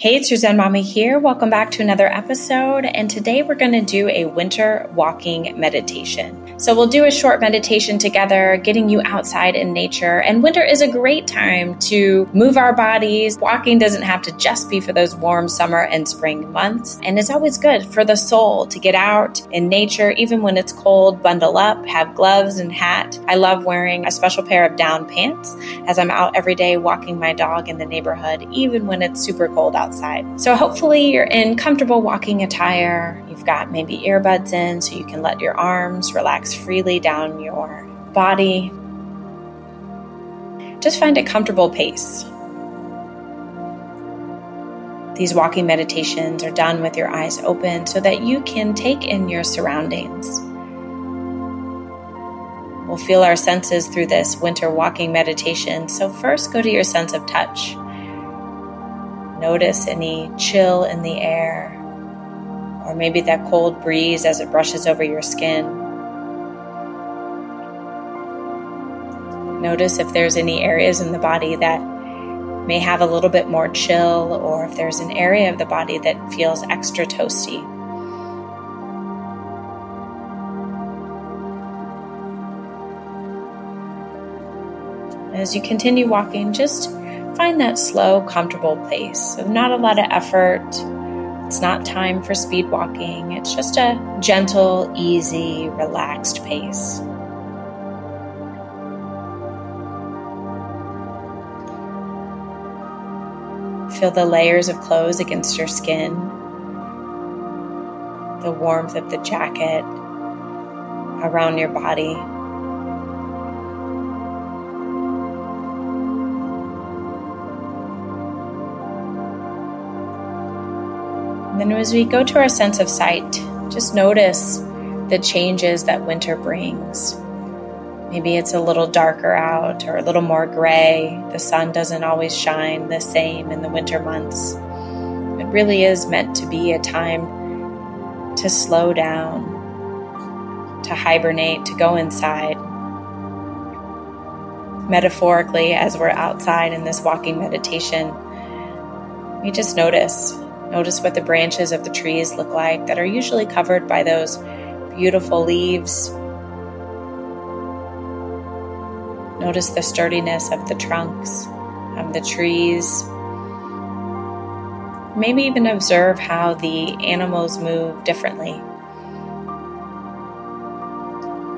Hey, it's your Zen Mommy here. Welcome back to another episode. And today we're going to do a winter walking meditation. So we'll do a short meditation together, getting you outside in nature. And winter is a great time to move our bodies. Walking doesn't have to just be for those warm summer and spring months. And it's always good for the soul to get out in nature, even when it's cold, bundle up, have gloves and hat. I love wearing a special pair of down pants as I'm out every day walking my dog in the neighborhood, even when it's super cold outside outside. So hopefully you're in comfortable walking attire. You've got maybe earbuds in so you can let your arms relax freely down your body. Just find a comfortable pace. These walking meditations are done with your eyes open so that you can take in your surroundings. We'll feel our senses through this winter walking meditation. So, first, go to your sense of touch. Notice any chill in the air, or maybe that cold breeze as it brushes over your skin. Notice if there's any areas in the body that may have a little bit more chill, or if there's an area of the body that feels extra toasty. As you continue walking, just find that slow, comfortable pace. So, not a lot of effort. It's not time for speed walking. It's just a gentle, easy, relaxed pace. Feel the layers of clothes against your skin, the warmth of the jacket around your body. Then as we go to our sense of sight, just notice the changes that winter brings. Maybe it's a little darker out or a little more gray. The sun doesn't always shine the same in the winter months. It really is meant to be a time to slow down, to hibernate, to go inside. Metaphorically, as we're outside in this walking meditation, we just notice Notice what the branches of the trees look like that are usually covered by those beautiful leaves. Notice the sturdiness of the trunks of the trees. Maybe even observe how the animals move differently.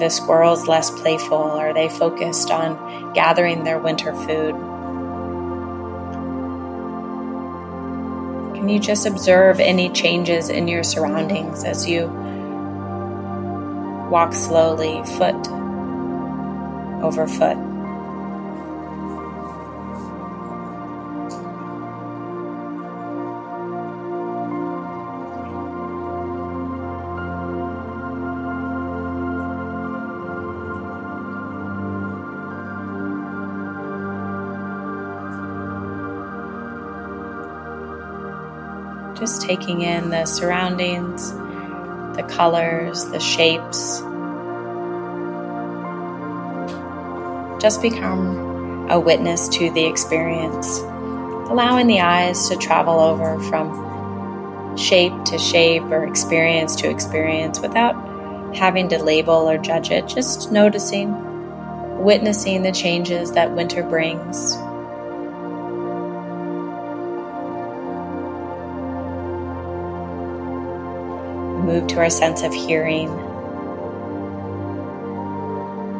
The squirrels less playful? Are they focused on gathering their winter food? Can you just observe any changes in your surroundings as you walk slowly, foot over foot? Just taking in the surroundings, the colors, the shapes. Just become a witness to the experience, allowing the eyes to travel over from shape to shape or experience to experience without having to label or judge it, just noticing, witnessing the changes that winter brings. Move to our sense of hearing.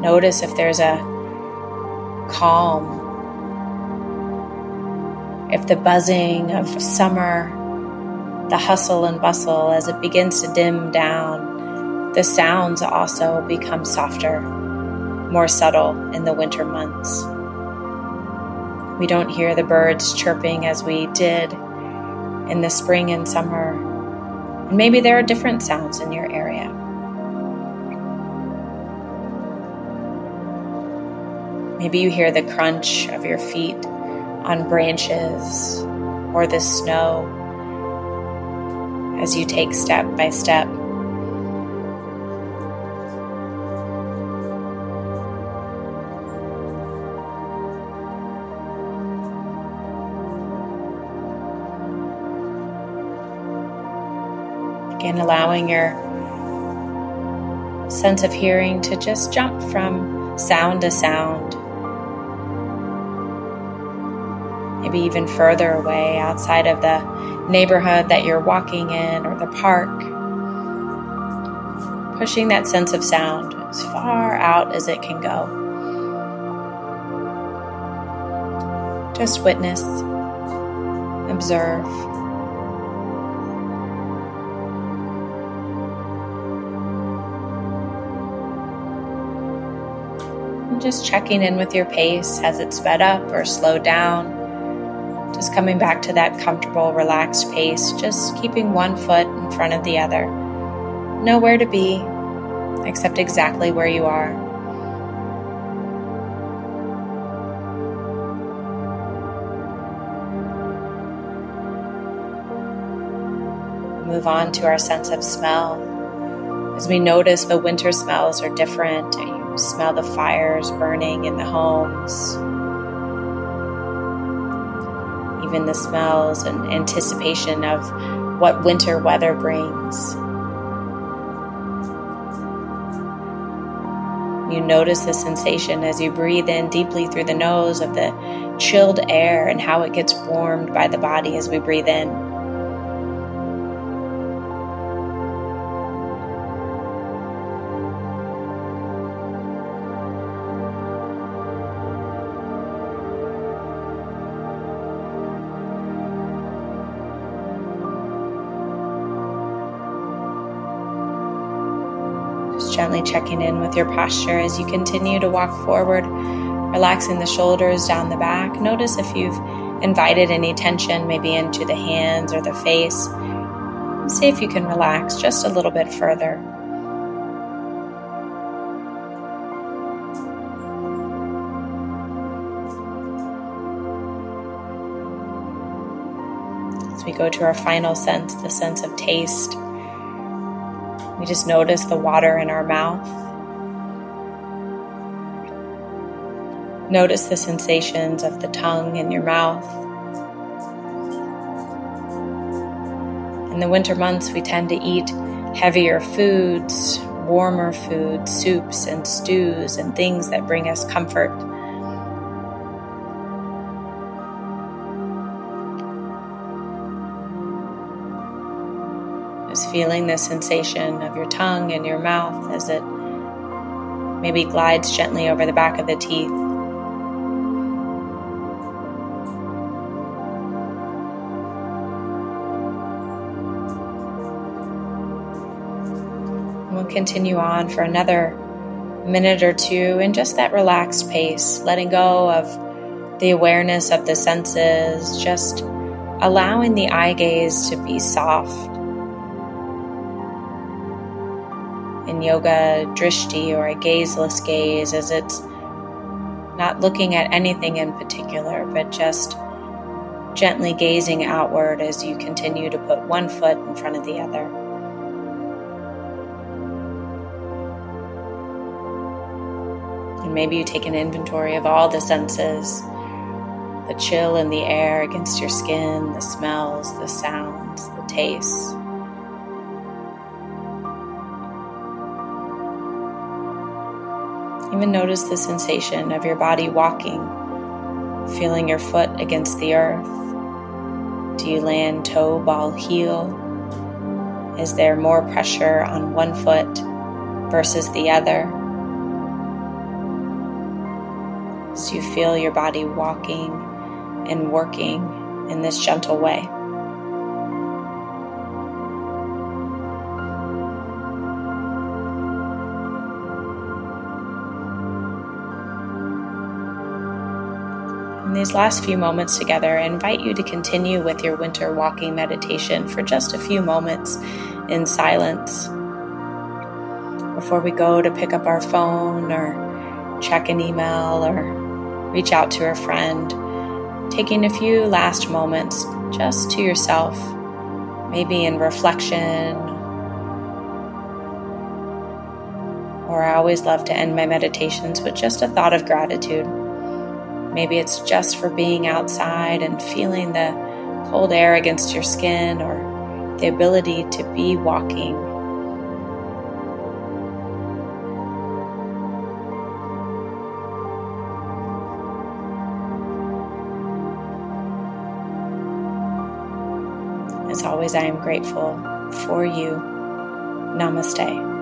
Notice if there's a calm, if the buzzing of summer, the hustle and bustle, as it begins to dim down, the sounds also become softer, more subtle in the winter months. We don't hear the birds chirping as we did in the spring and summer maybe there are different sounds in your area. Maybe you hear the crunch of your feet on branches or the snow as you take step by step Again, allowing your sense of hearing to just jump from sound to sound. Maybe even further away outside of the neighborhood that you're walking in or the park. Pushing that sense of sound as far out as it can go. Just witness, observe. Just checking in with your pace. Has it sped up or slowed down? Just coming back to that comfortable, relaxed pace, just keeping one foot in front of the other. Nowhere to be, except exactly where you are. Move on to our sense of smell. As we notice the winter smells are different, smell the fires burning in the homes, even the smells and anticipation of what winter weather brings. You notice the sensation as you breathe in deeply through the nose of the chilled air and how it gets warmed by the body as we breathe in. Gently checking in with your posture as you continue to walk forward, relaxing the shoulders down the back. Notice if you've invited any tension, maybe into the hands or the face. See if you can relax just a little bit further. As we go to our final sense, the sense of taste. We just notice the water in our mouth. Notice the sensations of the tongue in your mouth. In the winter months, we tend to eat heavier foods, warmer foods, soups and stews, and things that bring us comfort. Feeling the sensation of your tongue and your mouth as it maybe glides gently over the back of the teeth. we'll continue on for another minute or two in just that relaxed pace, letting go of the awareness of the senses, just allowing the eye gaze to be soft in yoga drishti or a gazeless gaze as it's not looking at anything in particular, but just gently gazing outward as you continue to put one foot in front of the other. And maybe you take an inventory of all the senses the chill in the air against your skin, the smells, the sounds, the tastes. Even notice the sensation of your body walking, feeling your foot against the earth. Do you land toe, ball, heel? Is there more pressure on one foot versus the other? As you feel your body walking and working in this gentle way. These last few moments together, I invite you to continue with your winter walking meditation for just a few moments in silence. Before we go to pick up our phone or check an email or reach out to a friend, taking a few last moments just to yourself, maybe in reflection. Or I always love to end my meditations with just a thought of gratitude. Maybe it's just for being outside and feeling the cold air against your skin or the ability to be walking. As always, I am grateful for you. Namaste.